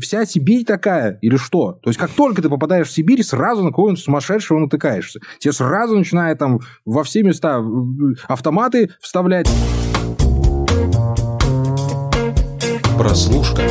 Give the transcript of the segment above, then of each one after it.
вся Сибирь такая или что? То есть, как только ты попадаешь в Сибирь, сразу на кого-нибудь сумасшедшего натыкаешься. Тебе сразу начинают там во все места автоматы вставлять. Прослушка.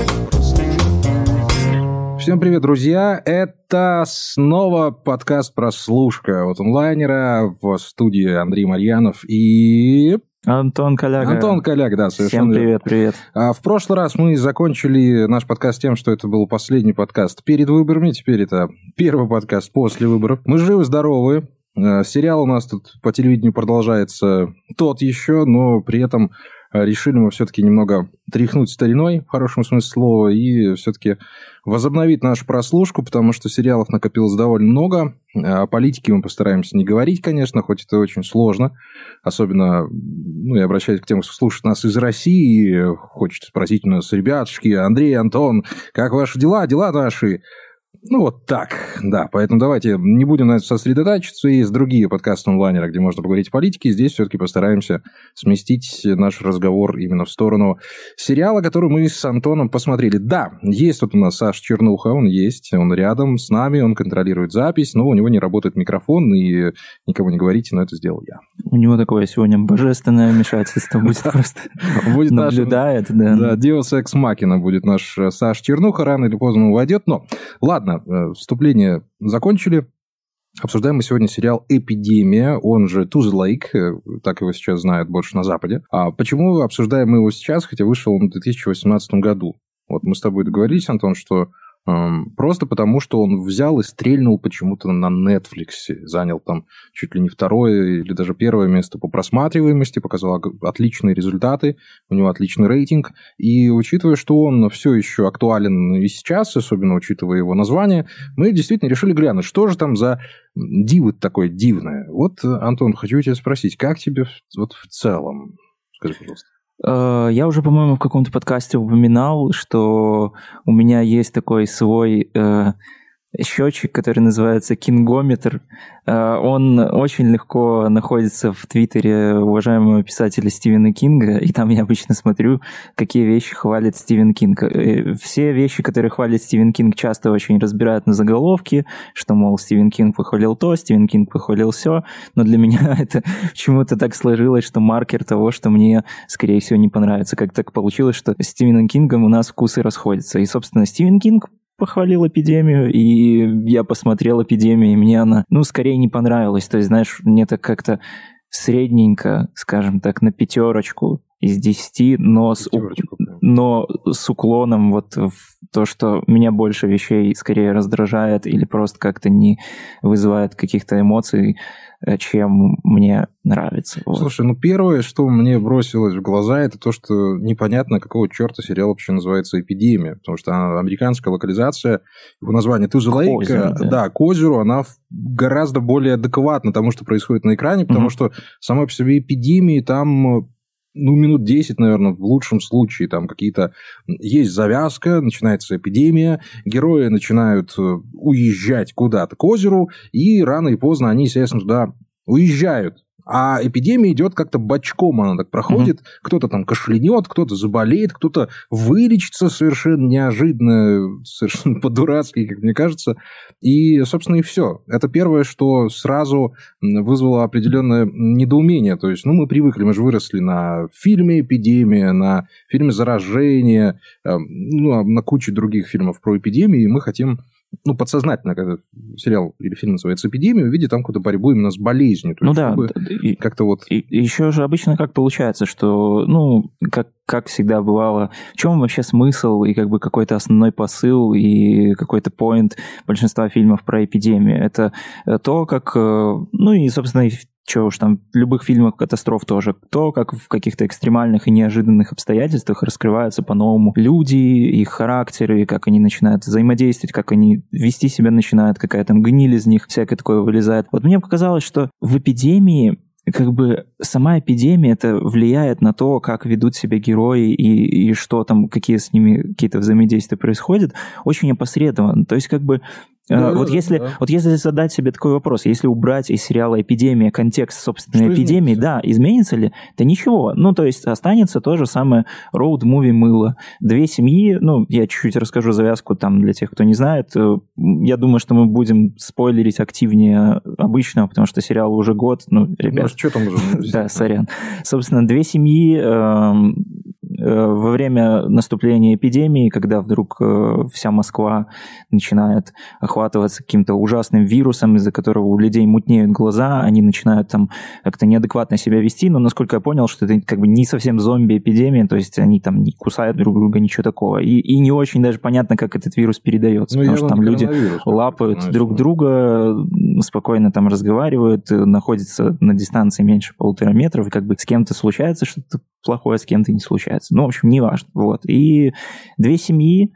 Всем привет, друзья! Это снова подкаст «Прослушка» от онлайнера в студии Андрей Марьянов и... Антон Коляга. Антон Коляг, да, совершенно Всем привет, привет. А в прошлый раз мы закончили наш подкаст тем, что это был последний подкаст перед выборами, теперь это первый подкаст после выборов. Мы живы-здоровы, а, Сериал у нас тут по телевидению продолжается тот еще, но при этом решили мы все-таки немного тряхнуть стариной, в хорошем смысле слова, и все-таки возобновить нашу прослушку, потому что сериалов накопилось довольно много. О политике мы постараемся не говорить, конечно, хоть это очень сложно. Особенно, ну, я обращаюсь к тем, кто слушает нас из России, хочет спросить у нас, ребятушки, Андрей, Антон, как ваши дела? Дела ваши? Ну, вот так, да. Поэтому давайте не будем на это сосредотачиваться. Есть другие подкасты онлайнера, где можно поговорить о политике. Здесь все-таки постараемся сместить наш разговор именно в сторону сериала, который мы с Антоном посмотрели. Да, есть тут у нас Саш Чернуха, он есть, он рядом с нами, он контролирует запись, но у него не работает микрофон, и никому не говорите, но это сделал я. У него такое сегодня божественное вмешательство будет просто будет наблюдает. Да, да Deus Ex Machina будет наш Саш Чернуха, рано или поздно он войдет, но ладно, Ладно, вступление закончили. Обсуждаем мы сегодня сериал «Эпидемия», он же «To the Lake», так его сейчас знают больше на Западе. А почему обсуждаем мы его сейчас, хотя вышел он в 2018 году? Вот мы с тобой договорились, Антон, что Просто потому, что он взял и стрельнул почему-то на Netflix. Занял там чуть ли не второе или даже первое место по просматриваемости, показал отличные результаты, у него отличный рейтинг. И учитывая, что он все еще актуален и сейчас, особенно учитывая его название, мы действительно решили глянуть, что же там за дивы такое дивное. Вот, Антон, хочу тебя спросить, как тебе вот в целом? Скажи, пожалуйста. Э, я уже, по-моему, в каком-то подкасте упоминал, что у меня есть такой свой э, счетчик, который называется кингометр. Э, он очень легко находится в твиттере уважаемого писателя Стивена Кинга, и там я обычно смотрю, какие вещи хвалит Стивен Кинг. Э, все вещи, которые хвалит Стивен Кинг, часто очень разбирают на заголовки, что, мол, Стивен Кинг похвалил то, Стивен Кинг похвалил сё, но для меня это почему-то так сложилось, что маркер того, что мне, скорее всего, не понравится. Как так получилось, что Стивеном Кингом у нас вкусы расходятся. И, собственно, Стивен Кинг похвалил эпидемию, и я посмотрел эпидемию, и мне она, ну, скорее не понравилась. То есть, знаешь, мне так как-то средненько, скажем так, на пятерочку из десяти, но с, но с уклоном вот в то, что меня больше вещей скорее раздражает или просто как-то не вызывает каких-то эмоций, чем мне нравится. Вот. Слушай, ну первое, что мне бросилось в глаза, это то, что непонятно, какого черта сериал вообще называется «Эпидемия», потому что американская локализация, его название озеру, да. да, к озеру, она гораздо более адекватна тому, что происходит на экране, потому угу. что сама по себе эпидемии там ну, минут 10, наверное, в лучшем случае, там какие-то... Есть завязка, начинается эпидемия, герои начинают э, уезжать куда-то к озеру, и рано и поздно они, естественно, туда уезжают. А эпидемия идет как-то бочком, она так проходит. Угу. Кто-то там кашлянет, кто-то заболеет, кто-то вылечится совершенно неожиданно, совершенно по-дурацки, как мне кажется. И, собственно, и все. Это первое, что сразу вызвало определенное недоумение. То есть, ну, мы привыкли, мы же выросли на фильме «Эпидемия», на фильме «Заражение», эм, ну, а на куче других фильмов про эпидемии, и мы хотим ну, подсознательно, когда сериал или фильм называется «Эпидемия», увидеть там какую-то борьбу именно с болезнью. То ну да. И, как-то вот... И, и еще же обычно как получается, что, ну, как, как всегда бывало, в чем вообще смысл и как бы какой-то основной посыл и какой-то поинт большинства фильмов про эпидемию? Это то, как, э, ну и, собственно, что уж там, в любых фильмах катастроф тоже, то, как в каких-то экстремальных и неожиданных обстоятельствах раскрываются по-новому люди, их характеры, как они начинают взаимодействовать, как они вести себя начинают, какая там гниль из них, всякое такое вылезает. Вот мне показалось, что в эпидемии как бы сама эпидемия это влияет на то, как ведут себя герои и, и что там, какие с ними какие-то взаимодействия происходят, очень опосредованно. То есть как бы Да, вот, да, если, да. вот если задать себе такой вопрос, если убрать из сериала «Эпидемия» контекст собственной что эпидемии, изменится? да, изменится ли? Да ничего. Ну, то есть останется то же самое роуд-муви «Мыло». Две семьи, ну, я чуть-чуть расскажу завязку там для тех, кто не знает. Э, я думаю, что мы будем спойлерить активнее обычного, потому что сериал уже год. Ну, ребят... Ну, что там уже? Да, сорян. Собственно, две семьи эм, Э, во время наступления эпидемии, когда вдруг э, вся Москва начинает охватываться каким-то ужасным вирусом, из-за которого у людей мутнеют глаза, они начинают там как-то неадекватно себя вести, но насколько я понял, что это как бы не совсем зомби-эпидемия, то есть они там не кусают друг друга, ничего такого. И, и не очень даже понятно, как этот вирус передается, ну, потому что там люди лапают знаешь, друг друга, спокойно там разговаривают, находятся на дистанции меньше полутора метров, и как бы с кем-то случается что-то плохое, с кем-то не случается. Ну, в общем, неважно. Вот. И две семьи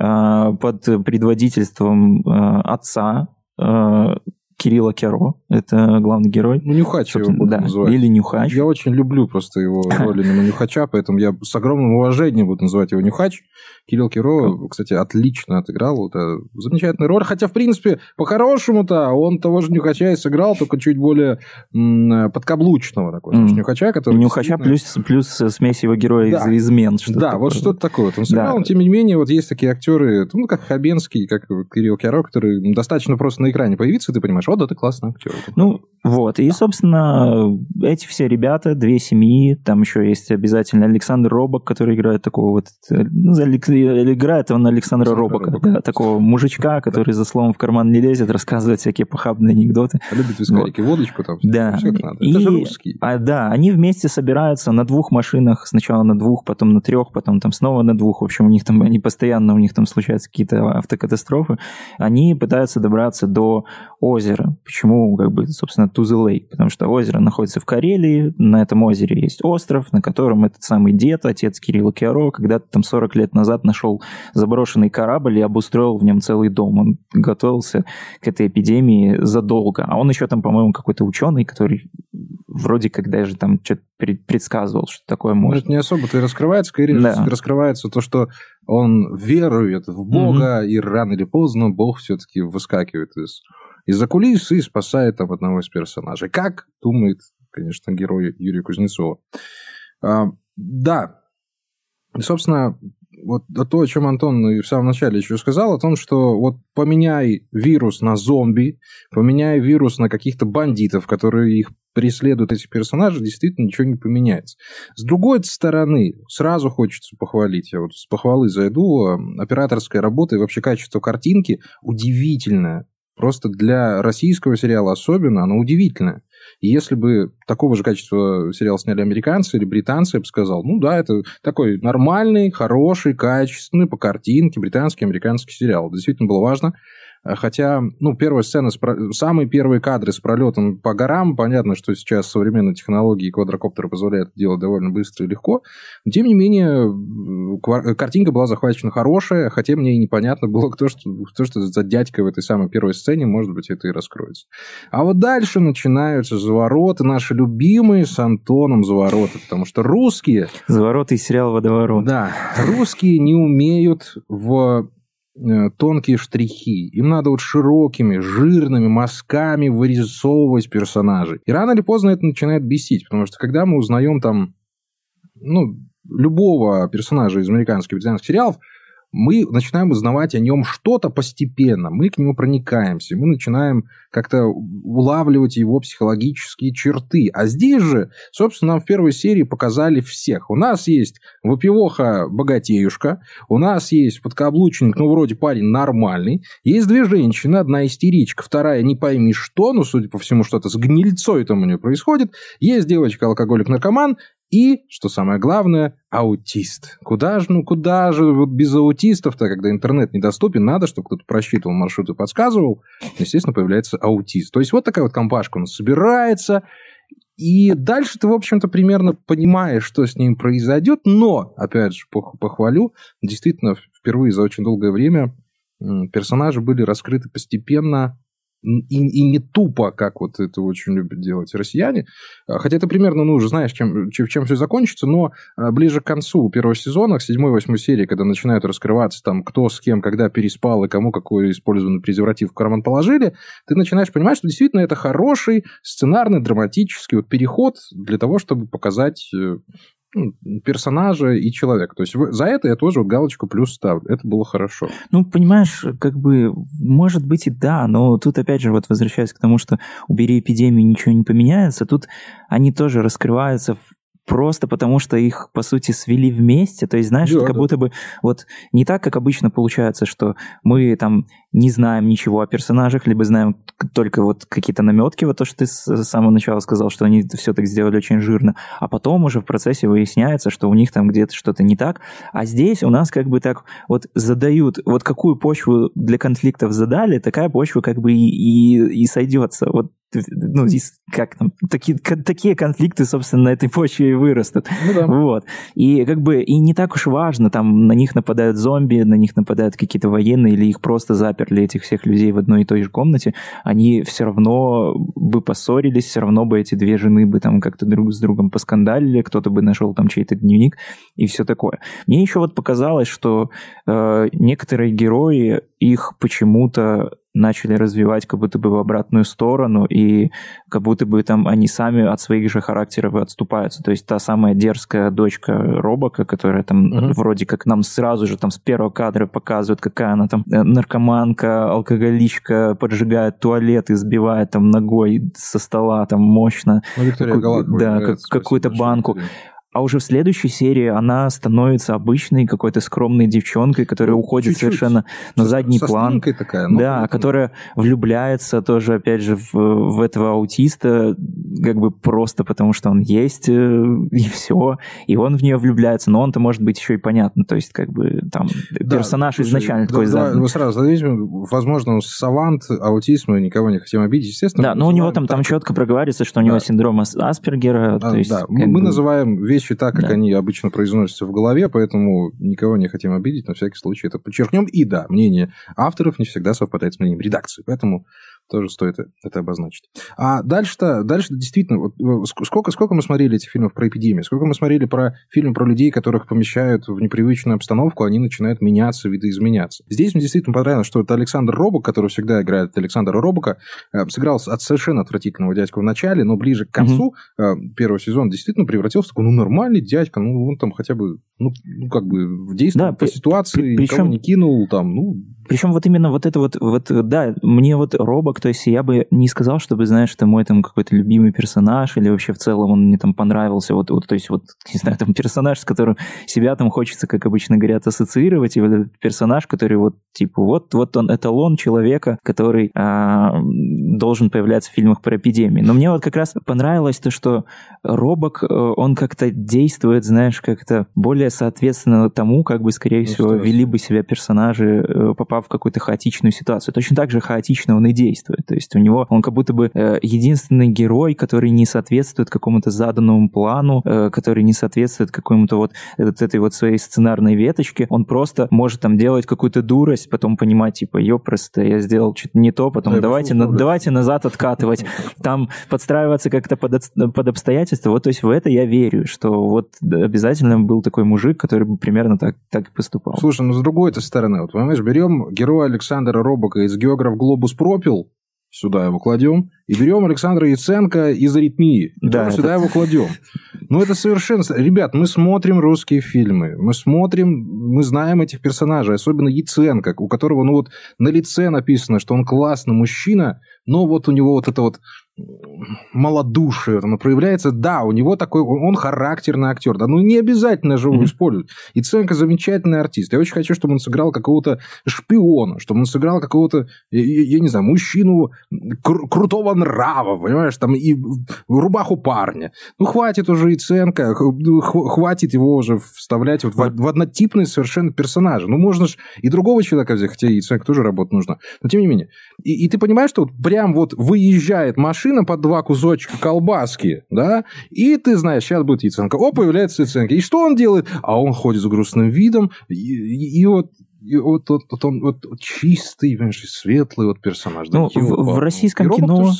э, под предводительством э, отца э, Кирилла Керо, это главный герой. Ну, Нюхач его буду да, называть. Или Нюхач. Я очень люблю просто его роль именно Нюхача, поэтому я с огромным уважением буду называть его Нюхач. Кирилл Киро, кстати, отлично отыграл. Это замечательная роль. Хотя, в принципе, по-хорошему-то он того же Нюхача и сыграл, только чуть более подкаблучного такого mm. Нюхача, который... Нюхача плюс, плюс смесь его героя да. из измен. Что да, вот что-то такое. Он сыграл, да. но тем не менее, вот есть такие актеры, ну, как Хабенский, как Кирилл Киро, которые достаточно просто на экране появиться, ты понимаешь, вот это классный актер. Ну, вот. И, собственно, эти все ребята, две семьи, там еще есть обязательно Александр Робок, который играет такого вот... Ну, играет он Александра Александр Робока, Робока. Да, такого мужичка, который за словом в карман не лезет, рассказывает всякие похабные анекдоты. Любит вискарики, вот. водочку там. Да. Все как надо. И, Это же русский. А, да, они вместе собираются на двух машинах, сначала на двух, потом на трех, потом там снова на двух. В общем, у них там, они постоянно, у них там случаются какие-то автокатастрофы. Они пытаются добраться до озера. Почему, как бы, собственно, lake? Потому что озеро находится в Карелии, на этом озере есть остров, на котором этот самый дед, отец Кирилла Киаро, когда-то там 40 лет назад нашел заброшенный корабль и обустроил в нем целый дом. Он готовился к этой эпидемии задолго. А он еще там, по-моему, какой-то ученый, который вроде как даже там что-то предсказывал, что такое может. Ну, это не особо-то и раскрывается, скорее да. раскрывается то, что он верует в Бога, угу. и рано или поздно Бог все-таки выскакивает из из-за кулис и спасает там одного из персонажей. Как думает, конечно, герой Юрия Кузнецова. А, да, и, собственно, вот то, о чем Антон и в самом начале еще сказал, о том, что вот поменяй вирус на зомби, поменяй вирус на каких-то бандитов, которые их преследуют эти персонажи, действительно ничего не поменяется. С другой стороны, сразу хочется похвалить, я вот с похвалы зайду, а, операторская работа и вообще качество картинки удивительное. Просто для российского сериала особенно оно удивительное. Если бы такого же качества сериал сняли американцы или британцы, я бы сказал, ну да, это такой нормальный, хороший, качественный по картинке британский, американский сериал. Действительно было важно. Э, хотя, ну, первая сцена, с, самые первые кадры с пролетом по горам, понятно, что сейчас современные технологии и квадрокоптеры позволяют это делать довольно быстро и легко. Но, тем не менее, картинка была захвачена хорошая, хотя мне и непонятно было, кто что, кто что за дядька в этой самой первой сцене, может быть, это и раскроется. А вот дальше начинаются завороты, наши любимые с Антоном завороты, потому что русские... Завороты из сериала «Водоворот». Да, русские не умеют в Э, тонкие штрихи. Им надо вот широкими, жирными мазками вырисовывать персонажей. И рано или поздно это начинает бесить, потому что когда мы узнаем там, ну, любого персонажа из американских британских сериалов, мы начинаем узнавать о нем что-то постепенно, мы к нему проникаемся, мы начинаем как-то улавливать его психологические черты. А здесь же, собственно, нам в первой серии показали всех. У нас есть выпивоха-богатеюшка, у нас есть подкаблучник, ну, вроде парень нормальный, есть две женщины, одна истеричка, вторая не пойми что, ну, судя по всему, что-то с гнильцой там у нее происходит, есть девочка-алкоголик-наркоман, и, что самое главное, аутист. Куда же, ну куда же вот без аутистов-то, когда интернет недоступен, надо, чтобы кто-то просчитывал маршрут и подсказывал, естественно, появляется аутист. То есть вот такая вот компашка у нас собирается, и дальше ты, в общем-то, примерно понимаешь, что с ним произойдет, но, опять же, похвалю, действительно, впервые за очень долгое время персонажи были раскрыты постепенно, и, и не тупо, как вот это очень любят делать россияне. А, хотя это примерно, ну, уже знаешь, чем, чем, чем все закончится, но а, ближе к концу первого сезона, к седьмой-восьмой серии, когда начинают раскрываться там, кто с кем, когда переспал и кому какой использованный презерватив в карман положили, ты начинаешь понимать, что действительно это хороший сценарный, драматический вот переход для того, чтобы показать э, персонажа и человека. То есть за это я тоже вот галочку плюс ставлю. Это было хорошо. Ну, понимаешь, как бы, может быть и да, но тут опять же вот возвращаясь к тому, что убери эпидемию, ничего не поменяется, тут они тоже раскрываются в просто потому, что их, по сути, свели вместе. То есть, знаешь, да, как да. будто бы вот не так, как обычно получается, что мы там не знаем ничего о персонажах, либо знаем только вот какие-то наметки, вот то, что ты с самого начала сказал, что они все так сделали очень жирно, а потом уже в процессе выясняется, что у них там где-то что-то не так, а здесь у нас как бы так вот задают, вот какую почву для конфликтов задали, такая почва как бы и, и, и сойдется. Вот ну, как там, такие, такие конфликты, собственно, на этой почве и вырастут. Ну, да. Вот. И как бы, и не так уж важно, там на них нападают зомби, на них нападают какие-то военные, или их просто заперли, этих всех людей в одной и той же комнате, они все равно бы поссорились, все равно бы эти две жены бы там как-то друг с другом поскандалили, кто-то бы нашел там чей-то дневник и все такое. Мне еще вот показалось, что э, некоторые герои, их почему-то начали развивать как будто бы в обратную сторону, и как будто бы там они сами от своих же характеров отступаются. То есть та самая дерзкая дочка Робока, которая там uh-huh. вроде как нам сразу же там с первого кадра показывают, какая она там э, наркоманка, алкоголичка, поджигает туалет и сбивает там ногой со стола там мощно. Ну, Виктория Галакова. Да, как, какую-то банку. Интересно а уже в следующей серии она становится обычной какой-то скромной девчонкой, которая ну, уходит чуть-чуть. совершенно на задний со план. такая. Ну, да, которая влюбляется тоже, опять же, в, в этого аутиста, как бы просто потому, что он есть, э, и все. И он в нее влюбляется, но он-то может быть еще и понятно. То есть, как бы там да, персонаж слушай, изначально да, такой да, Мы сразу зависим, возможно, он савант, аутизм, мы никого не хотим обидеть, естественно. Да, но у него там, там четко проговаривается, что у него да. синдром Аспергера. А, то есть, да, мы бы... называем вещь вещи так, как да. они обычно произносятся в голове, поэтому никого не хотим обидеть, на всякий случай это подчеркнем. И да, мнение авторов не всегда совпадает с мнением редакции, поэтому тоже стоит это обозначить. А дальше-то, дальше действительно, вот, э, сколько, сколько мы смотрели этих фильмов про эпидемию, сколько мы смотрели про фильмы про людей, которых помещают в непривычную обстановку, они начинают меняться, видоизменяться. Здесь мне действительно понравилось, что это Александр Робок, который всегда играет Александра Робока, э, сыграл от совершенно отвратительного дядьку в начале, но ближе к концу mm-hmm. первого сезона действительно превратился в такой, ну, нормальный дядька, ну, он там хотя бы, ну, ну как бы действует да, по при, ситуации, при, причем, не кинул, там, ну, причем вот именно вот это вот, вот, да, мне вот Робок, то есть я бы не сказал, чтобы, знаешь, это мой там какой-то любимый персонаж, или вообще в целом он мне там понравился, вот, вот то есть вот, не знаю, там персонаж, с которым себя там хочется, как обычно говорят, ассоциировать, и вот этот персонаж, который вот, типа, вот, вот он эталон человека, который а, должен появляться в фильмах про эпидемии. Но мне вот как раз понравилось то, что Робок, э, он как-то действует, знаешь, как-то более соответственно тому, как бы, скорее ну, всего, вели бы себя персонажи, э, попав в какую-то хаотичную ситуацию. Точно так же хаотично он и действует. То есть у него он как будто бы э, единственный герой, который не соответствует какому-то заданному плану, э, который не соответствует какому-то вот, вот этой вот своей сценарной веточке. Он просто может там делать какую-то дурость, потом понимать, типа, ё, просто я сделал что-то не то, потом да, давайте, на, давайте назад откатывать, там подстраиваться как-то под, под обстоятельства. Вот, то есть в это я верю, что вот обязательно был такой мужик, который бы примерно так, так и поступал. Слушай, ну с другой-то стороны, вот понимаешь, берем героя Александра Робока из «Географ Глобус пропил», сюда его кладем, и берем Александра Яценко из «Аритмии», да, сюда это... его кладем. Ну, это совершенно... Ребят, мы смотрим русские фильмы, мы смотрим, мы знаем этих персонажей, особенно Яценко, у которого, ну, вот на лице написано, что он классный мужчина, но вот у него вот это вот малодушие оно проявляется. Да, у него такой, он характерный актер, да, ну не обязательно же его mm-hmm. использовать. И Ценко замечательный артист. Я очень хочу, чтобы он сыграл какого-то шпиона, чтобы он сыграл какого-то, я, я не знаю, мужчину кру- крутого нрава, понимаешь, там и рубаху парня. Ну хватит уже и Ценко, хватит его уже вставлять вот в, в однотипные совершенно персонажи. Ну можно же и другого человека взять, хотя и Ценко тоже работать нужно. Но тем не менее. И, и ты понимаешь, что вот прям вот выезжает машина машина под два кусочка колбаски, да, и ты знаешь, сейчас будет Яценко. О, появляется Яценко. И что он делает? А он ходит с грустным видом, и, и, и вот и вот, вот, вот он вот чистый, светлый вот персонаж. Ну, да, в, в российском кино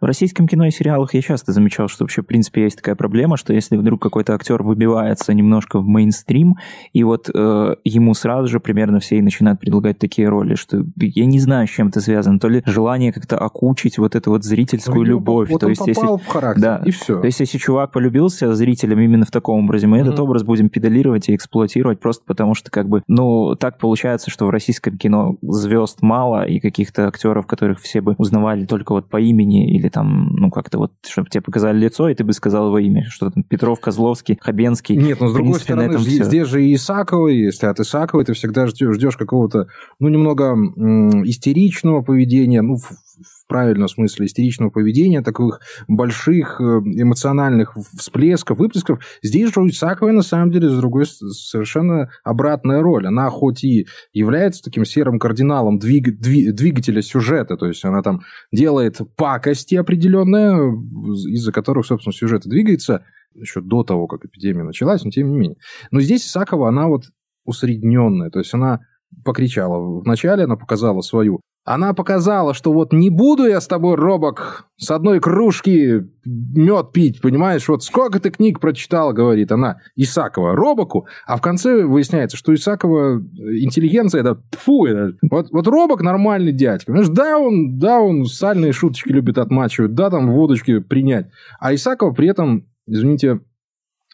в российском кино и сериалах я часто замечал, что вообще, в принципе, есть такая проблема, что если вдруг какой-то актер выбивается немножко в мейнстрим, и вот э, ему сразу же примерно все и начинают предлагать такие роли, что я не знаю, с чем это связано, то ли желание как-то окучить вот эту вот зрительскую ну, любовь. Вот то он есть, попал если, в характер, да, и все. То есть, если чувак полюбился зрителям именно в таком образе, мы mm-hmm. этот образ будем педалировать и эксплуатировать просто потому, что как бы, ну, так получается, что в российском кино звезд мало, и каких-то актеров, которых все бы узнавали только вот по имени или там, ну, как как-то вот, чтобы тебе показали лицо, и ты бы сказал его имя. Что там Петров, Козловский, Хабенский. Нет, но с другой принципе, стороны, здесь, здесь же и Исакова есть. От Исакова ты всегда ждешь, ждешь какого-то, ну, немного истеричного поведения, ну, в, правильном смысле истеричного поведения, таких больших э, эмоциональных всплесков, выплесков. Здесь же у Исаковой, на самом деле, с другой совершенно обратная роль. Она хоть и является таким серым кардиналом двиг, двиг, двигателя сюжета, то есть она там делает пакости определенные, из-за которых, собственно, сюжет двигается, еще до того, как эпидемия началась, но тем не менее. Но здесь Исакова, она вот усредненная, то есть она покричала вначале, она показала свою она показала, что вот не буду я с тобой, Робок, с одной кружки мед пить, понимаешь? Вот сколько ты книг прочитал, говорит она Исакова Робоку, а в конце выясняется, что Исакова интеллигенция, это фу, это, вот, вот Робок нормальный дядька. Понимаешь, да, он, да, он сальные шуточки любит отмачивать, да, там водочки принять, а Исакова при этом, извините,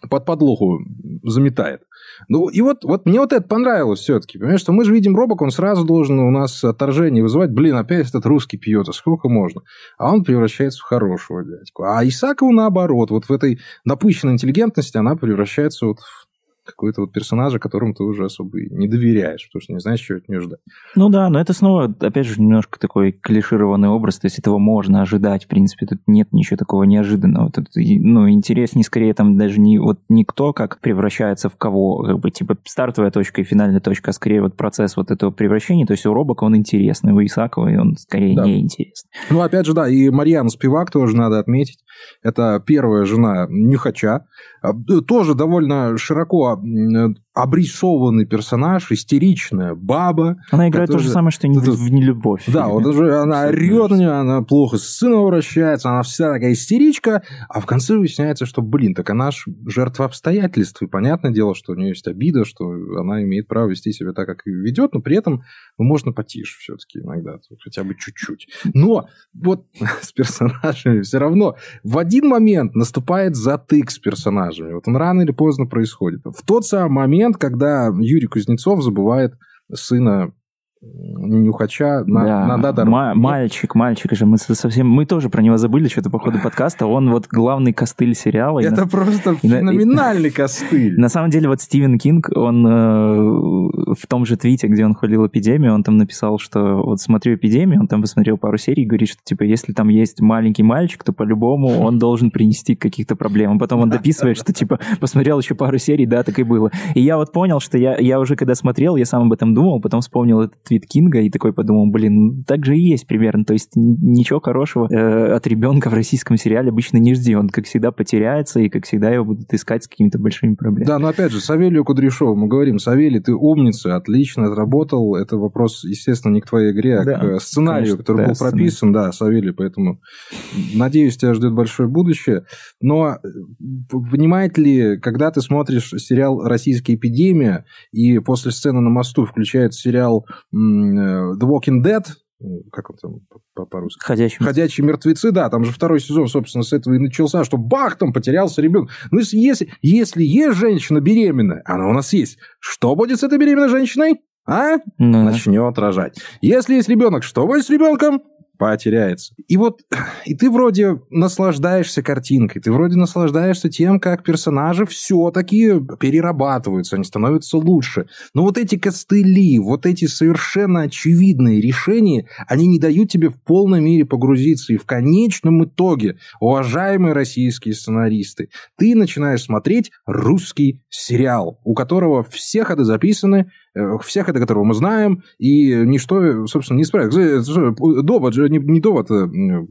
под подлуху заметает. Ну, и вот, вот мне вот это понравилось все-таки. Понимаешь, что мы же видим Робок, он сразу должен у нас отторжение вызывать. Блин, опять этот русский пьет, а сколько можно? А он превращается в хорошего дядьку. А Исакову наоборот, вот в этой напыщенной интеллигентности она превращается вот в какой-то вот персонажа, которому ты уже особо не доверяешь, потому что не знаешь, чего от него ждать. Ну да, но это снова, опять же, немножко такой клишированный образ, то есть этого можно ожидать, в принципе, тут нет ничего такого неожиданного. Тут, ну, интереснее скорее там даже не вот никто как превращается в кого, как бы, типа, стартовая точка и финальная точка, а скорее вот процесс вот этого превращения, то есть у Робока он интересный, у Исакова он скорее да. неинтересный. Ну, опять же, да, и Марьяна Спивак тоже надо отметить, это первая жена Нюхача, а, тоже довольно широко была обрисованный персонаж, истеричная баба. Она играет которая... то же самое, что это... в нелюбовь. Да, вот уже она орет на нее, она плохо с сыном вращается, она вся такая истеричка, а в конце выясняется, что, блин, так она ж жертва обстоятельств, и понятное дело, что у нее есть обида, что она имеет право вести себя так, как ведет, но при этом ну, можно потише все-таки иногда, хотя бы чуть-чуть. Но вот с персонажами все равно в один момент наступает затык с персонажами. Вот он рано или поздно происходит. В тот самый момент, когда Юрий Кузнецов забывает сына Нюхача на, да. на Дадар. Ма- мальчик, мальчик же. Мы совсем, мы тоже про него забыли что-то по ходу подкаста. Он вот главный костыль сериала. Это на... просто феноменальный и... костыль. На самом деле вот Стивен Кинг, он э, в том же твите, где он хвалил эпидемию, он там написал, что вот смотрю эпидемию, он там посмотрел пару серий и говорит, что типа если там есть маленький мальчик, то по-любому он должен принести каких-то проблем. Потом он дописывает, что типа посмотрел еще пару серий, да, так и было. И я вот понял, что я, я уже когда смотрел, я сам об этом думал, потом вспомнил этот твит Кинга и такой подумал, блин, так же и есть примерно. То есть ничего хорошего э, от ребенка в российском сериале обычно не жди. Он, как всегда, потеряется, и, как всегда, его будут искать с какими-то большими проблемами. Да, но опять же, Савелию Кудряшову мы говорим, Савелий, ты умница, отлично отработал. Это вопрос, естественно, не к твоей игре, а да, к сценарию, конечно, который да, был прописан. Сценарий. Да, Савелий, поэтому надеюсь, тебя ждет большое будущее. Но э, понимаете ли, когда ты смотришь сериал «Российская эпидемия», и после сцены на мосту включается сериал Э, The Walking Dead, как он там по-русски? Ходячие. Ходячие мертвецы, да, там же второй сезон, собственно, с этого и начался, что бах, там потерялся ребенок. Ну, если, если есть женщина беременная, она у нас есть, что будет с этой беременной женщиной? А? Ну. Начнет рожать. Если есть ребенок, что будет с ребенком? Потеряется. И вот, и ты вроде наслаждаешься картинкой, ты вроде наслаждаешься тем, как персонажи все-таки перерабатываются, они становятся лучше. Но вот эти костыли, вот эти совершенно очевидные решения, они не дают тебе в полной мере погрузиться. И в конечном итоге, уважаемые российские сценаристы, ты начинаешь смотреть русский сериал, у которого все ходы записаны, э, все ходы которого мы знаем, и ничто, собственно, не исправит. Довод не, не довод, а,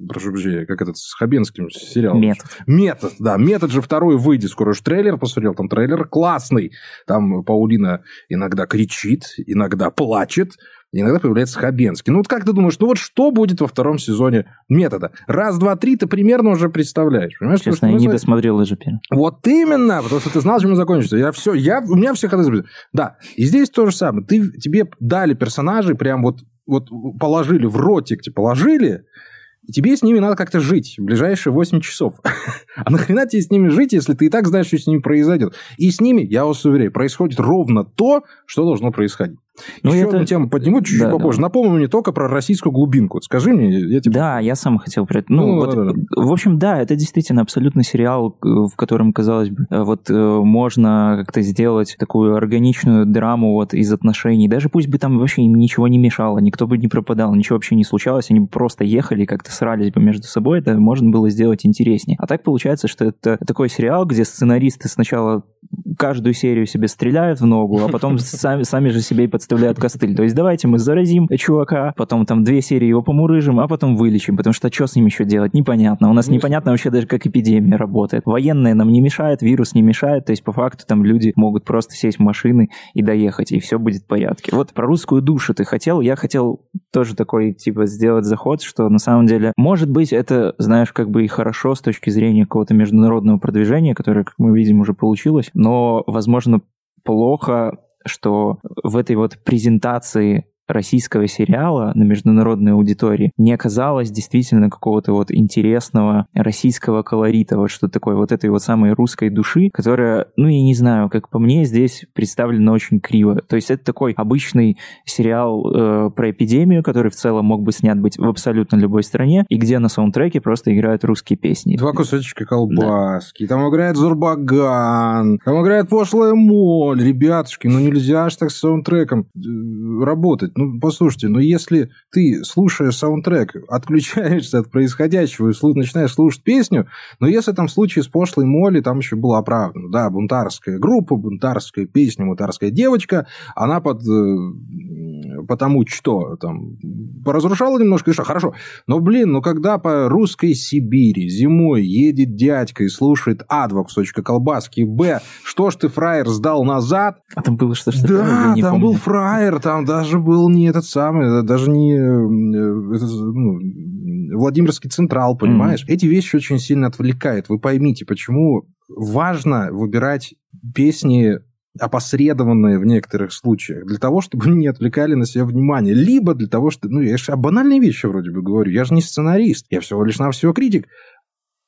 прошу прощения, как этот с Хабенским сериал. Метод. Метод, да. Метод же второй выйдет. Скоро уж трейлер посмотрел. Там трейлер классный. Там Паулина иногда кричит, иногда плачет, иногда появляется Хабенский. Ну вот как ты думаешь, ну вот что будет во втором сезоне метода? Раз, два, три ты примерно уже представляешь. Понимаешь? Честно, я не досмотрел даже первый. Вот именно, потому что ты знал, чем он закончится. Я все, я, у меня все ходы Да, и здесь то же самое. Ты, тебе дали персонажей прям вот, вот положили в ротик, тебе положили, и тебе с ними надо как-то жить ближайшие 8 часов. а нахрена тебе с ними жить, если ты и так знаешь, что с ними произойдет? И с ними, я вас уверяю, происходит ровно то, что должно происходить. Ну, Еще это... одну тему подниму чуть-чуть да, попозже. Да. Напомню мне только про российскую глубинку. Скажи мне, я тебе... Да, я сам хотел про. Ну, ну вот, да, да, да. В общем, да, это действительно абсолютно сериал, в котором, казалось бы, э, вот э, можно как-то сделать такую органичную драму вот из отношений. Даже пусть бы там вообще им ничего не мешало, никто бы не пропадал, ничего вообще не случалось, они бы просто ехали, как-то срались бы между собой, это можно было сделать интереснее. А так получается, что это такой сериал, где сценаристы сначала каждую серию себе стреляют в ногу, а потом сами, сами же себе и подставляют костыль. То есть давайте мы заразим чувака, потом там две серии его помурыжим, а потом вылечим, потому что что с ним еще делать? Непонятно. У нас непонятно вообще даже, как эпидемия работает. Военные нам не мешают, вирус не мешает, то есть по факту там люди могут просто сесть в машины и доехать, и все будет в порядке. Вот про русскую душу ты хотел, я хотел тоже такой, типа, сделать заход, что на самом деле, может быть, это, знаешь, как бы и хорошо с точки зрения какого-то международного продвижения, которое, как мы видим, уже получилось, но, возможно, плохо, что в этой вот презентации российского сериала на международной аудитории не оказалось действительно какого-то вот интересного российского колорита, вот что такое вот этой вот самой русской души, которая, ну, я не знаю, как по мне, здесь представлена очень криво. То есть это такой обычный сериал э, про эпидемию, который в целом мог бы снят быть в абсолютно любой стране, и где на саундтреке просто играют русские песни. Два кусочка колбаски, да. там играет Зурбаган, там играет пошлая моль. Ребятушки, ну нельзя же так с саундтреком э, работать ну, послушайте, но если ты, слушая саундтрек, отключаешься от происходящего и начинаешь слушать песню, но если там в случае с пошлой Молли, там еще было оправдано, да, бунтарская группа, бунтарская песня, бунтарская девочка, она под э, потому что там поразрушала немножко и что, хорошо, но, блин, ну когда по русской Сибири зимой едет дядька и слушает А, два кусочка колбаски, Б, что ж ты, фраер, сдал назад? А там было что-то Да, там был фраер, там даже был был не этот самый, даже не э, это, ну, Владимирский Централ, понимаешь? Mm-hmm. Эти вещи очень сильно отвлекают. Вы поймите, почему важно выбирать песни опосредованные в некоторых случаях, для того, чтобы не отвлекали на себя внимание, либо для того, что... Ну, я же о банальной вещи вроде бы говорю, я же не сценарист, я всего лишь навсего критик.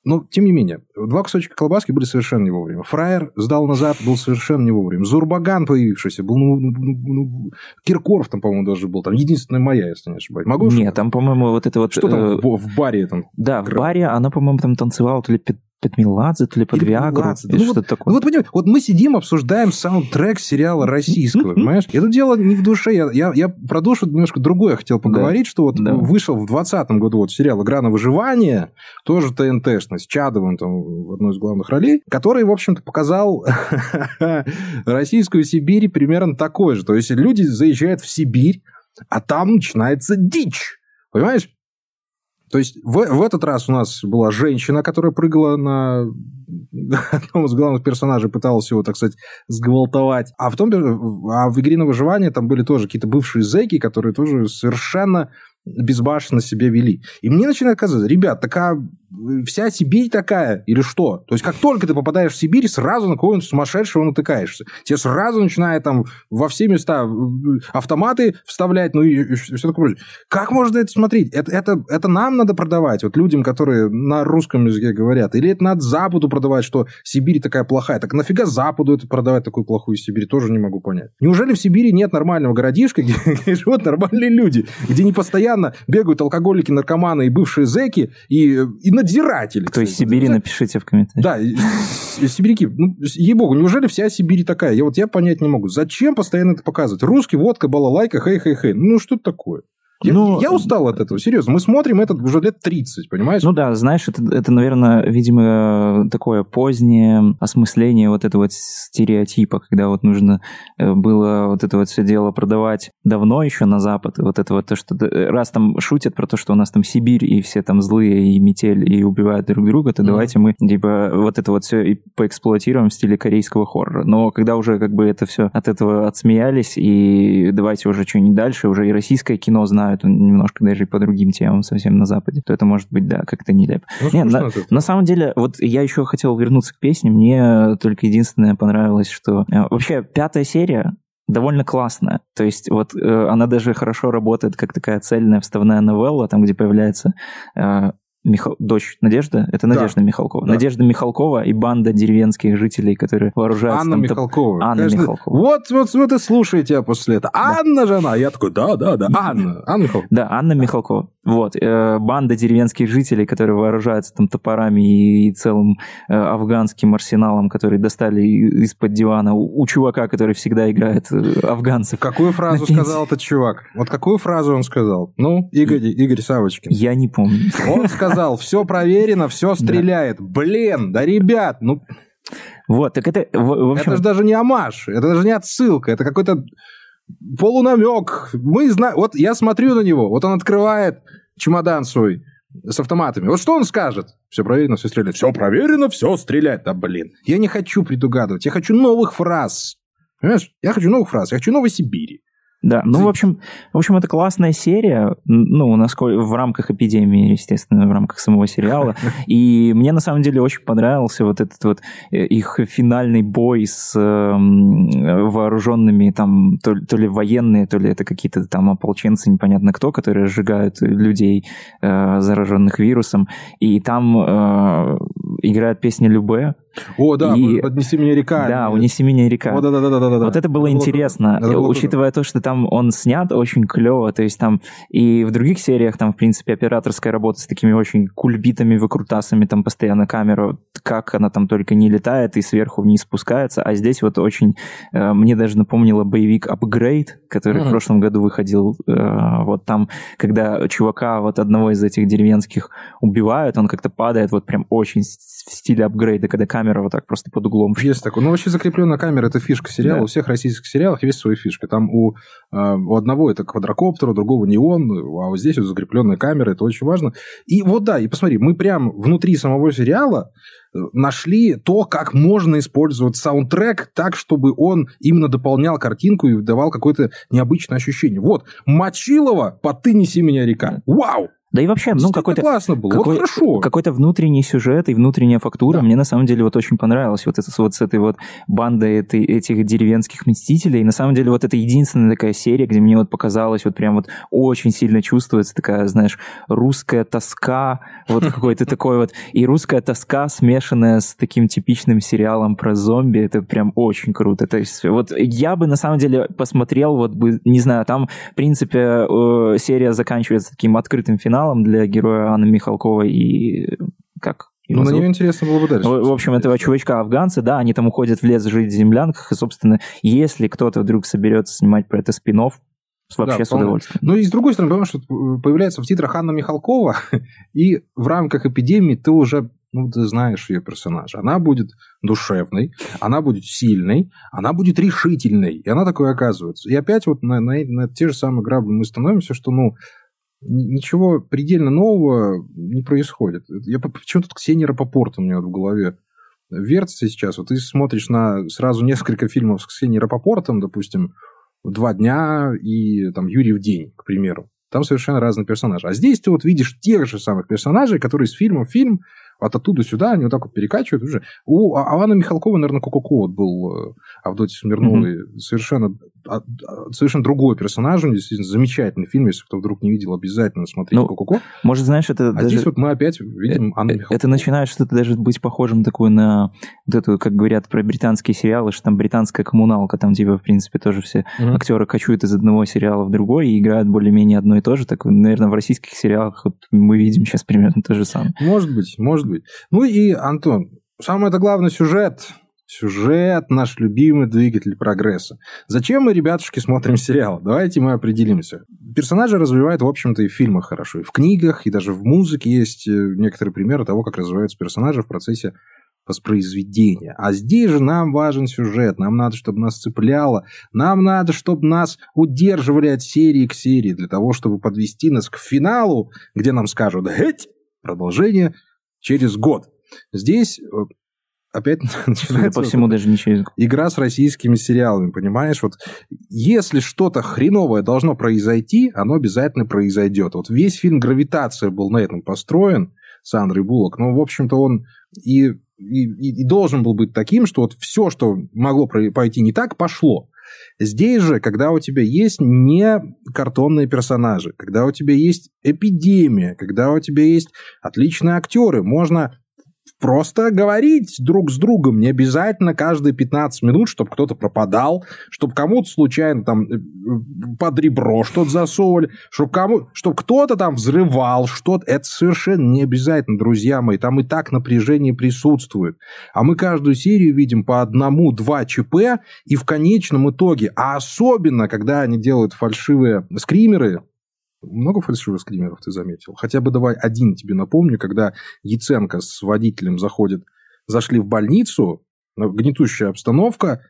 Но, тем не менее, два кусочка колбаски были совершенно не вовремя. Фраер сдал назад, был совершенно не вовремя. Зурбаган появившийся был, ну, ну, ну, ну Киркоров там, по-моему, даже был. Там единственная моя, если не ошибаюсь. Могу Нет, там, по-моему, вот это вот... Что там э... в, в баре? Там, да, в баре она, по-моему, там танцевала то ли под Меладзе, то ли под Виагру, ну, что-то вот, такое. Ну, вот, понимаете, вот мы сидим, обсуждаем саундтрек сериала российского, понимаешь? Это дело не в душе. Я, я, я про душу немножко другое хотел поговорить, да. что вот да. вышел в 2020 году вот сериал «Игра на выживание», тоже ТНТшный, с Чадовым там в одной из главных ролей, который, в общем-то, показал российскую Сибирь примерно такой же. То есть люди заезжают в Сибирь, а там начинается дичь. Понимаешь? То есть в, в этот раз у нас была женщина, которая прыгала на одном из главных персонажей, пыталась его, так сказать, сгвалтовать. А в том, а в игре на выживание там были тоже какие-то бывшие зэки, которые тоже совершенно безбашенно себя вели. И мне начинает казаться, ребят, такая вся Сибирь такая или что? То есть, как только ты попадаешь в Сибирь, сразу на кого-нибудь сумасшедшего натыкаешься. Тебе сразу начинают там во все места автоматы вставлять, ну и все такое прочее. Как можно это смотреть? Это, это, это нам надо продавать, вот людям, которые на русском языке говорят. Или это надо Западу продавать, что Сибирь такая плохая. Так нафига Западу это продавать, такую плохую Сибирь? Тоже не могу понять. Неужели в Сибири нет нормального городишка, где, где живут нормальные люди, где не постоянно бегают алкоголики, наркоманы и бывшие зэки, и, и надзиратели. Кто из Сибири, напишите в комментариях. Да, сибиряки. Ну, ей-богу, неужели вся Сибирь такая? Я вот я понять не могу. Зачем постоянно это показывать? Русский, водка, балалайка, хей-хей-хей. Ну, что это такое? Я, ну, я устал от этого, серьезно. Мы смотрим это уже лет 30, понимаешь? Ну да, знаешь, это, это, наверное, видимо, такое позднее осмысление вот этого вот стереотипа, когда вот нужно э, было вот это вот все дело продавать давно еще на Запад, и вот это вот то, что раз там шутят про то, что у нас там Сибирь, и все там злые, и метель, и убивают друг друга, то mm-hmm. давайте мы, типа, вот это вот все и поэксплуатируем в стиле корейского хоррора. Но когда уже как бы это все от этого отсмеялись, и давайте уже что-нибудь дальше, уже и российское кино знают немножко даже и по другим темам совсем на Западе, то это может быть, да, как-то нелепо. Ну, Нет, на, на самом деле, вот я еще хотел вернуться к песне, мне только единственное понравилось, что э, вообще пятая серия, довольно классная. То есть вот э, она даже хорошо работает как такая цельная вставная новелла, там, где появляется э, Миха... дочь Надежда, это Надежда да. Михалкова. Да. Надежда Михалкова и банда деревенских жителей, которые вооружаются... Анна там... Михалкова. Анна Конечно, Михалкова. Вот, вот, вот и слушаете после этого. Да. Анна же она. Я такой, да, да, да, Анна. Анна Михалкова. Да, Анна Михалкова. Вот. Э, банда деревенских жителей, которые вооружаются там топорами и, и целым э, афганским арсеналом, которые достали из-под дивана у, у чувака, который всегда играет э, афганцев. Какую фразу сказал этот чувак? Вот какую фразу он сказал? Ну, Игорь, Игорь Савочкин. Я не помню. Он сказал сказал, все проверено, все стреляет. Блин, да ребят, ну... Вот, так это... В, в общем... Это же даже не амаш, это даже не отсылка, это какой-то полунамек. Мы знаем... Вот я смотрю на него, вот он открывает чемодан свой с автоматами. Вот что он скажет? Все проверено, все стреляет. Все проверено, все стреляет. Да блин. Я не хочу предугадывать, я хочу новых фраз. Понимаешь? Я хочу новых фраз, я хочу Новой Сибири. Да, ну, в общем, в общем, это классная серия, ну, насколько в рамках эпидемии, естественно, в рамках самого сериала. И мне, на самом деле, очень понравился вот этот вот э, их финальный бой с э, вооруженными, там, то, то ли военные, то ли это какие-то там ополченцы, непонятно кто, которые сжигают людей, э, зараженных вирусом. И там э, играет песня Любе, о, да, и... «Поднеси меня река». Да, «Унеси меня река». О, да, да, да, да, да. Вот это было это интересно, было, это было учитывая то, что там он снят очень клево, то есть там и в других сериях там, в принципе, операторская работа с такими очень кульбитами, выкрутасами, там постоянно камера, как она там только не летает и сверху вниз спускается, а здесь вот очень, э, мне даже напомнило боевик «Апгрейд», который mm-hmm. в прошлом году выходил, э, вот там, когда чувака вот одного из этих деревенских убивают, он как-то падает вот прям очень в стиле апгрейда, когда камера вот так просто под углом. Есть такое. Ну, вообще закрепленная камера – это фишка сериала. Да. У всех российских сериалов есть свои фишки. Там у, а, у одного это квадрокоптер, у другого неон, а вот здесь вот закрепленная камера, это очень важно. И вот да, и посмотри, мы прям внутри самого сериала э, нашли то, как можно использовать саундтрек так, чтобы он именно дополнял картинку и давал какое-то необычное ощущение. Вот, Мочилова «По ты неси меня река». Вау! Да и вообще, ну, какой-то... классно было, какой, вот хорошо. Какой-то внутренний сюжет и внутренняя фактура. Да. Мне на самом деле вот очень понравилось вот это вот с этой вот бандой этой, этих деревенских мстителей. И на самом деле вот это единственная такая серия, где мне вот показалось вот прям вот очень сильно чувствуется такая, знаешь, русская тоска, вот какой-то такой вот... И русская тоска, смешанная с таким типичным сериалом про зомби, это прям очень круто. То есть вот я бы на самом деле посмотрел, вот бы, не знаю, там, в принципе, э, серия заканчивается таким открытым финалом, финалом для героя Анны Михалковой и как ну, на нее интересно было бы дальше. В, в общем, этого чувачка афганцы, да, они там уходят в лес жить в землянках, и, собственно, если кто-то вдруг соберется снимать про это спин вообще да, с удовольствием. Ну и с другой стороны, понимаешь, что появляется в титрах Анна Михалкова, и в рамках эпидемии ты уже, ну, ты знаешь ее персонажа. Она будет душевной, она будет сильной, она будет решительной, и она такой оказывается. И опять вот на, на, на те же самые грабли мы становимся, что, ну, ничего предельно нового не происходит. Я почему-то Ксения Рапопорт у меня вот в голове вертится сейчас. Вот ты смотришь на сразу несколько фильмов с Ксенией Рапопортом, допустим, «Два дня» и там «Юрий в день», к примеру. Там совершенно разные персонажи. А здесь ты вот видишь тех же самых персонажей, которые с фильма в фильм от оттуда сюда, они вот так вот перекачивают уже. У Алана Михалкова, наверное, Коко вот был э, Авдотья Смирновой. Mm-hmm. Совершенно, а, а, совершенно другой персонаж. Он действительно замечательный фильм. Если кто вдруг не видел, обязательно смотрите ну, Коко. Может, знаешь, это А даже... здесь вот мы опять видим Анну э, Михалкову. Это начинает что-то даже быть похожим такое на вот эту, как говорят про британские сериалы, что там британская коммуналка, там типа, в принципе, тоже все mm-hmm. актеры кочуют из одного сериала в другой и играют более-менее одно и то же. Так, наверное, в российских сериалах вот мы видим сейчас примерно то же самое. Может быть, может быть. Ну и, Антон, самый это главный сюжет. Сюжет – наш любимый двигатель прогресса. Зачем мы, ребятушки, смотрим сериал? Давайте мы определимся. Персонажи развивают, в общем-то, и в фильмах хорошо, и в книгах, и даже в музыке есть э, некоторые примеры того, как развиваются персонажи в процессе воспроизведения. А здесь же нам важен сюжет, нам надо, чтобы нас цепляло, нам надо, чтобы нас удерживали от серии к серии, для того, чтобы подвести нас к финалу, где нам скажут «Эть!» продолжение через год. Здесь э, опять начинается... по всему даже не через... Игра с российскими сериалами, понимаешь? Вот если что-то хреновое должно произойти, оно обязательно произойдет. Вот весь фильм «Гравитация» был на этом построен, с Андрей Буллок. Но, в общем-то, он и, и, и должен был быть таким, что вот все, что могло пойти не так, пошло. Здесь же, когда у тебя есть не картонные персонажи, когда у тебя есть эпидемия, когда у тебя есть отличные актеры, можно просто говорить друг с другом. Не обязательно каждые 15 минут, чтобы кто-то пропадал, чтобы кому-то случайно там э, под ребро что-то засовывали, чтобы, кому, чтобы кто-то там взрывал что-то. Это совершенно не обязательно, друзья мои. Там и так напряжение присутствует. А мы каждую серию видим по одному-два ЧП, и в конечном итоге, а особенно, когда они делают фальшивые скримеры, много фальшивых скримеров ты заметил? Хотя бы давай один тебе напомню, когда Яценко с водителем заходит, зашли в больницу, гнетущая обстановка,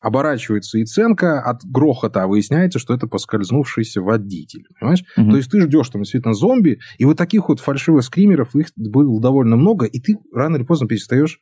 оборачивается Яценко от грохота, а выясняется, что это поскользнувшийся водитель. Понимаешь? Угу. То есть ты ждешь там действительно зомби, и вот таких вот фальшивых скримеров их было довольно много, и ты рано или поздно перестаешь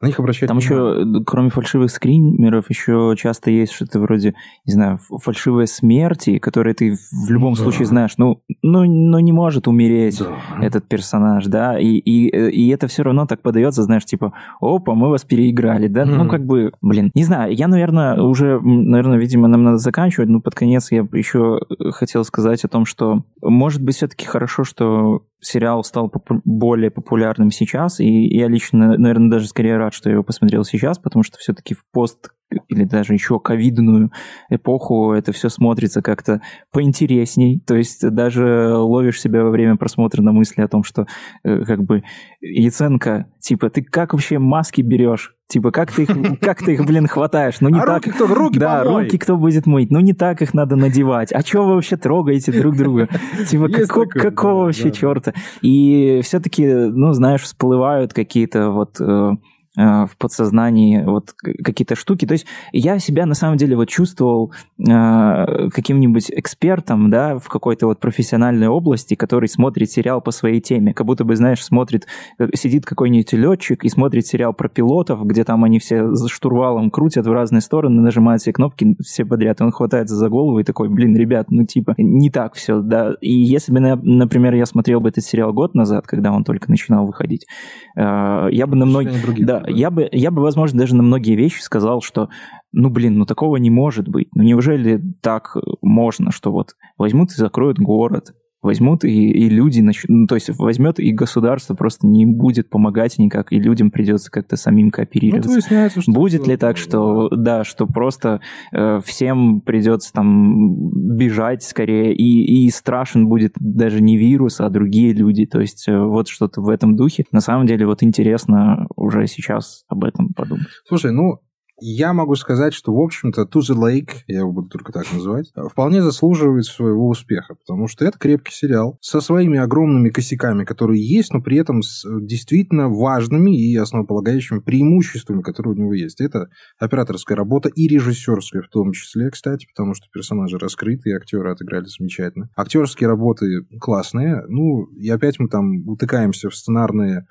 на них обращать Там еще, кроме фальшивых скримеров, еще часто есть что-то вроде, не знаю, фальшивые смерти, которые ты в любом да. случае знаешь, ну, ну, ну не может умереть да. этот персонаж, да, и, и, и это все равно так подается, знаешь, типа, опа, мы вас переиграли, да, mm. ну как бы, блин, не знаю, я, наверное, уже, наверное, видимо, нам надо заканчивать, но под конец я еще хотел сказать о том, что, может быть, все-таки хорошо, что сериал стал попу- более популярным сейчас, и я лично, наверное, даже скорее рад, что я его посмотрел сейчас, потому что все-таки в пост или даже еще ковидную эпоху это все смотрится как-то поинтересней, то есть даже ловишь себя во время просмотра на мысли о том, что э, как бы Яценко, типа, ты как вообще маски берешь? Типа, как ты их, как ты их, блин, хватаешь? Ну, не а так. Руки кто, руки да, помой. руки кто будет мыть? Ну, не так их надо надевать. А что вы вообще трогаете друг друга? Типа, како, такое, какого да, вообще да, черта? И все-таки, ну, знаешь, всплывают какие-то вот Э, в подсознании вот какие-то штуки. То есть я себя на самом деле вот чувствовал э, каким-нибудь экспертом, да, в какой-то вот профессиональной области, который смотрит сериал по своей теме, как будто бы, знаешь, смотрит, э, сидит какой-нибудь летчик и смотрит сериал про пилотов, где там они все за штурвалом крутят в разные стороны, нажимают все кнопки все подряд, он хватается за голову и такой, блин, ребят, ну типа не так все, да. И если бы, например, я смотрел бы этот сериал год назад, когда он только начинал выходить, я бы на многие... Да, я бы, я бы, возможно, даже на многие вещи сказал, что, ну, блин, ну такого не может быть. Ну, неужели так можно, что вот возьмут и закроют город, возьмут и, и люди начнут, ну, то есть возьмет и государство просто не будет помогать никак, и людям придется как-то самим кооперироваться. Ну, что будет ли так, что да, что просто э, всем придется там бежать скорее, и, и страшен будет даже не вирус, а другие люди, то есть э, вот что-то в этом духе. На самом деле вот интересно уже сейчас об этом подумать. Слушай, ну я могу сказать, что, в общем-то, the Lake, я его буду только так называть, вполне заслуживает своего успеха, потому что это крепкий сериал со своими огромными косяками, которые есть, но при этом с действительно важными и основополагающими преимуществами, которые у него есть. Это операторская работа и режиссерская в том числе, кстати, потому что персонажи раскрыты, и актеры отыграли замечательно. Актерские работы классные. Ну, и опять мы там утыкаемся в сценарные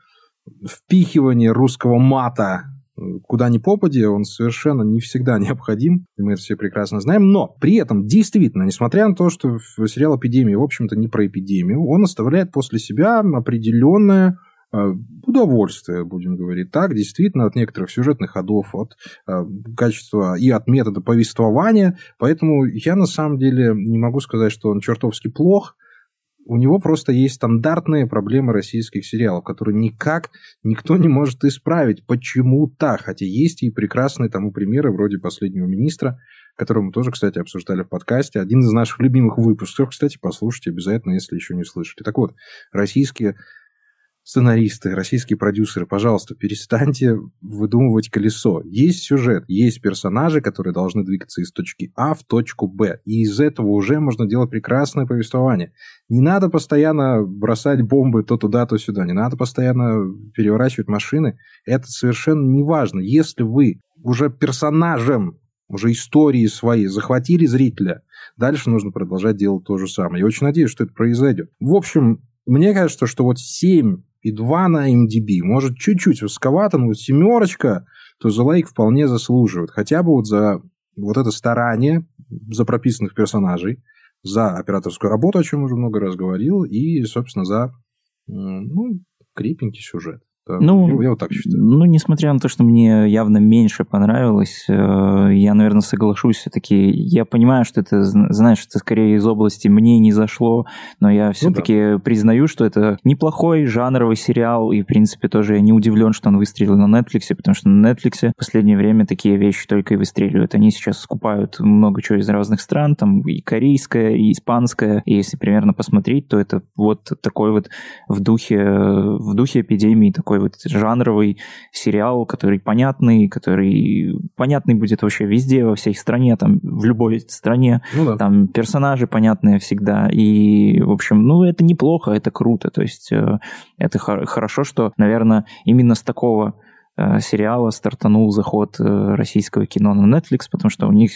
впихивание русского мата куда ни попади, он совершенно не всегда необходим, мы это все прекрасно знаем, но при этом действительно, несмотря на то, что сериал «Эпидемия», в общем-то, не про эпидемию, он оставляет после себя определенное э, удовольствие, будем говорить так, действительно, от некоторых сюжетных ходов, от э, качества и от метода повествования. Поэтому я на самом деле не могу сказать, что он чертовски плох у него просто есть стандартные проблемы российских сериалов, которые никак никто не может исправить почему-то. Хотя есть и прекрасные тому примеры, вроде «Последнего министра», который мы тоже, кстати, обсуждали в подкасте. Один из наших любимых выпусков, кстати, послушайте обязательно, если еще не слышали. Так вот, российские сценаристы, российские продюсеры, пожалуйста, перестаньте выдумывать колесо. Есть сюжет, есть персонажи, которые должны двигаться из точки А в точку Б. И из этого уже можно делать прекрасное повествование. Не надо постоянно бросать бомбы то туда, то сюда. Не надо постоянно переворачивать машины. Это совершенно не важно. Если вы уже персонажем уже истории свои захватили зрителя, дальше нужно продолжать делать то же самое. Я очень надеюсь, что это произойдет. В общем, мне кажется, что вот 7 и 2 на MDB, может, чуть-чуть высоковато, но семерочка, то The Lake вполне заслуживает. Хотя бы вот за вот это старание, за прописанных персонажей, за операторскую работу, о чем уже много раз говорил, и, собственно, за ну, крепенький сюжет. Ну, я вот так считаю. Ну, несмотря на то, что мне явно меньше понравилось, э, я, наверное, соглашусь все-таки. Я понимаю, что это, знаешь, это скорее из области мне не зашло, но я все-таки ну, да. признаю, что это неплохой жанровый сериал, и, в принципе, тоже я не удивлен, что он выстрелил на Netflix, потому что на Netflix в последнее время такие вещи только и выстреливают. Они сейчас скупают много чего из разных стран, там и корейское, и испанское, и если примерно посмотреть, то это вот такой вот в духе, в духе эпидемии такой такой вот жанровый сериал, который понятный, который понятный будет вообще везде, во всей стране, там, в любой стране. Ну, да. Там персонажи понятные всегда. И, в общем, ну, это неплохо, это круто. То есть э, это хорошо, что, наверное, именно с такого э, сериала стартанул заход э, российского кино на Netflix, потому что у них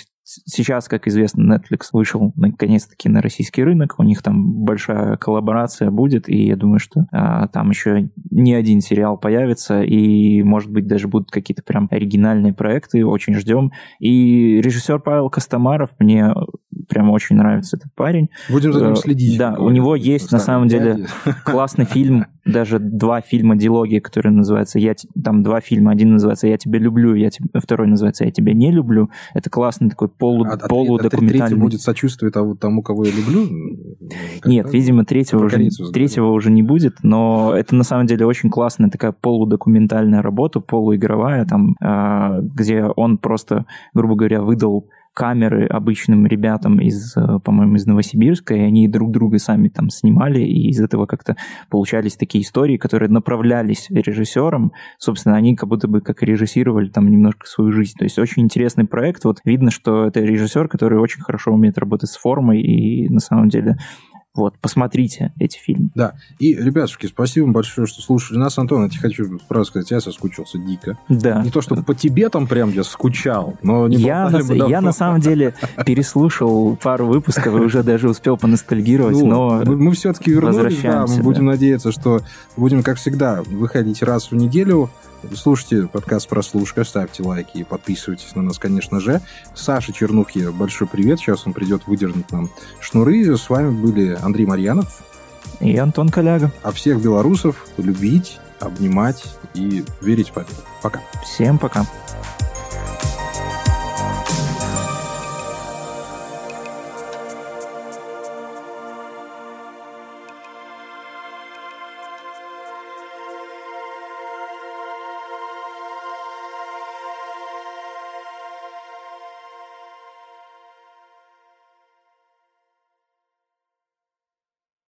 Сейчас, как известно, Netflix вышел наконец-таки на российский рынок, у них там большая коллаборация будет, и я думаю, что а, там еще не один сериал появится, и, может быть, даже будут какие-то прям оригинальные проекты, очень ждем. И режиссер Павел Костомаров, мне прям очень нравится этот парень. Будем за ним э, следить. Да, у него есть на самом деле классный фильм, даже два фильма дилогии, которые называются «Я...» Там два фильма, один называется «Я тебя люблю», я тебя... второй называется «Я тебя не люблю». Это классный такой полу... а, полудокументальный... А третий будет сочувствие тому, кого я люблю? Нет, видимо, третьего уже, третьего уже не будет, но это на самом деле очень классная такая полудокументальная работа, полуигровая, там, а, где он просто, грубо говоря, выдал камеры обычным ребятам из, э, по-моему, из Новосибирска, и они друг друга сами там снимали, и из этого как-то получались такие истории, которые направлялись режиссерам. Собственно, они как будто бы как режиссировали там немножко свою жизнь. То есть очень интересный проект. Вот видно, что это режиссер, который очень хорошо умеет работать с формой, и на самом деле вот, посмотрите эти фильмы. Да. И, ребятушки, спасибо вам большое, что слушали нас. Антон, я тебе хочу сразу сказать, я соскучился дико. Да. Не то, чтобы по тебе там прям я скучал, но не я, на, я на самом деле переслушал пару выпусков и уже даже успел поностальгировать, ну, но мы, мы все-таки вернулись, да, мы будем надеяться, что будем, как всегда, выходить раз в неделю, Слушайте подкаст «Прослушка», ставьте лайки и подписывайтесь на нас, конечно же. Саша Чернухи, большой привет. Сейчас он придет выдернуть нам шнуры. С вами были Андрей Марьянов и Антон Коляга. А всех белорусов любить, обнимать и верить в победу. Пока. Всем пока.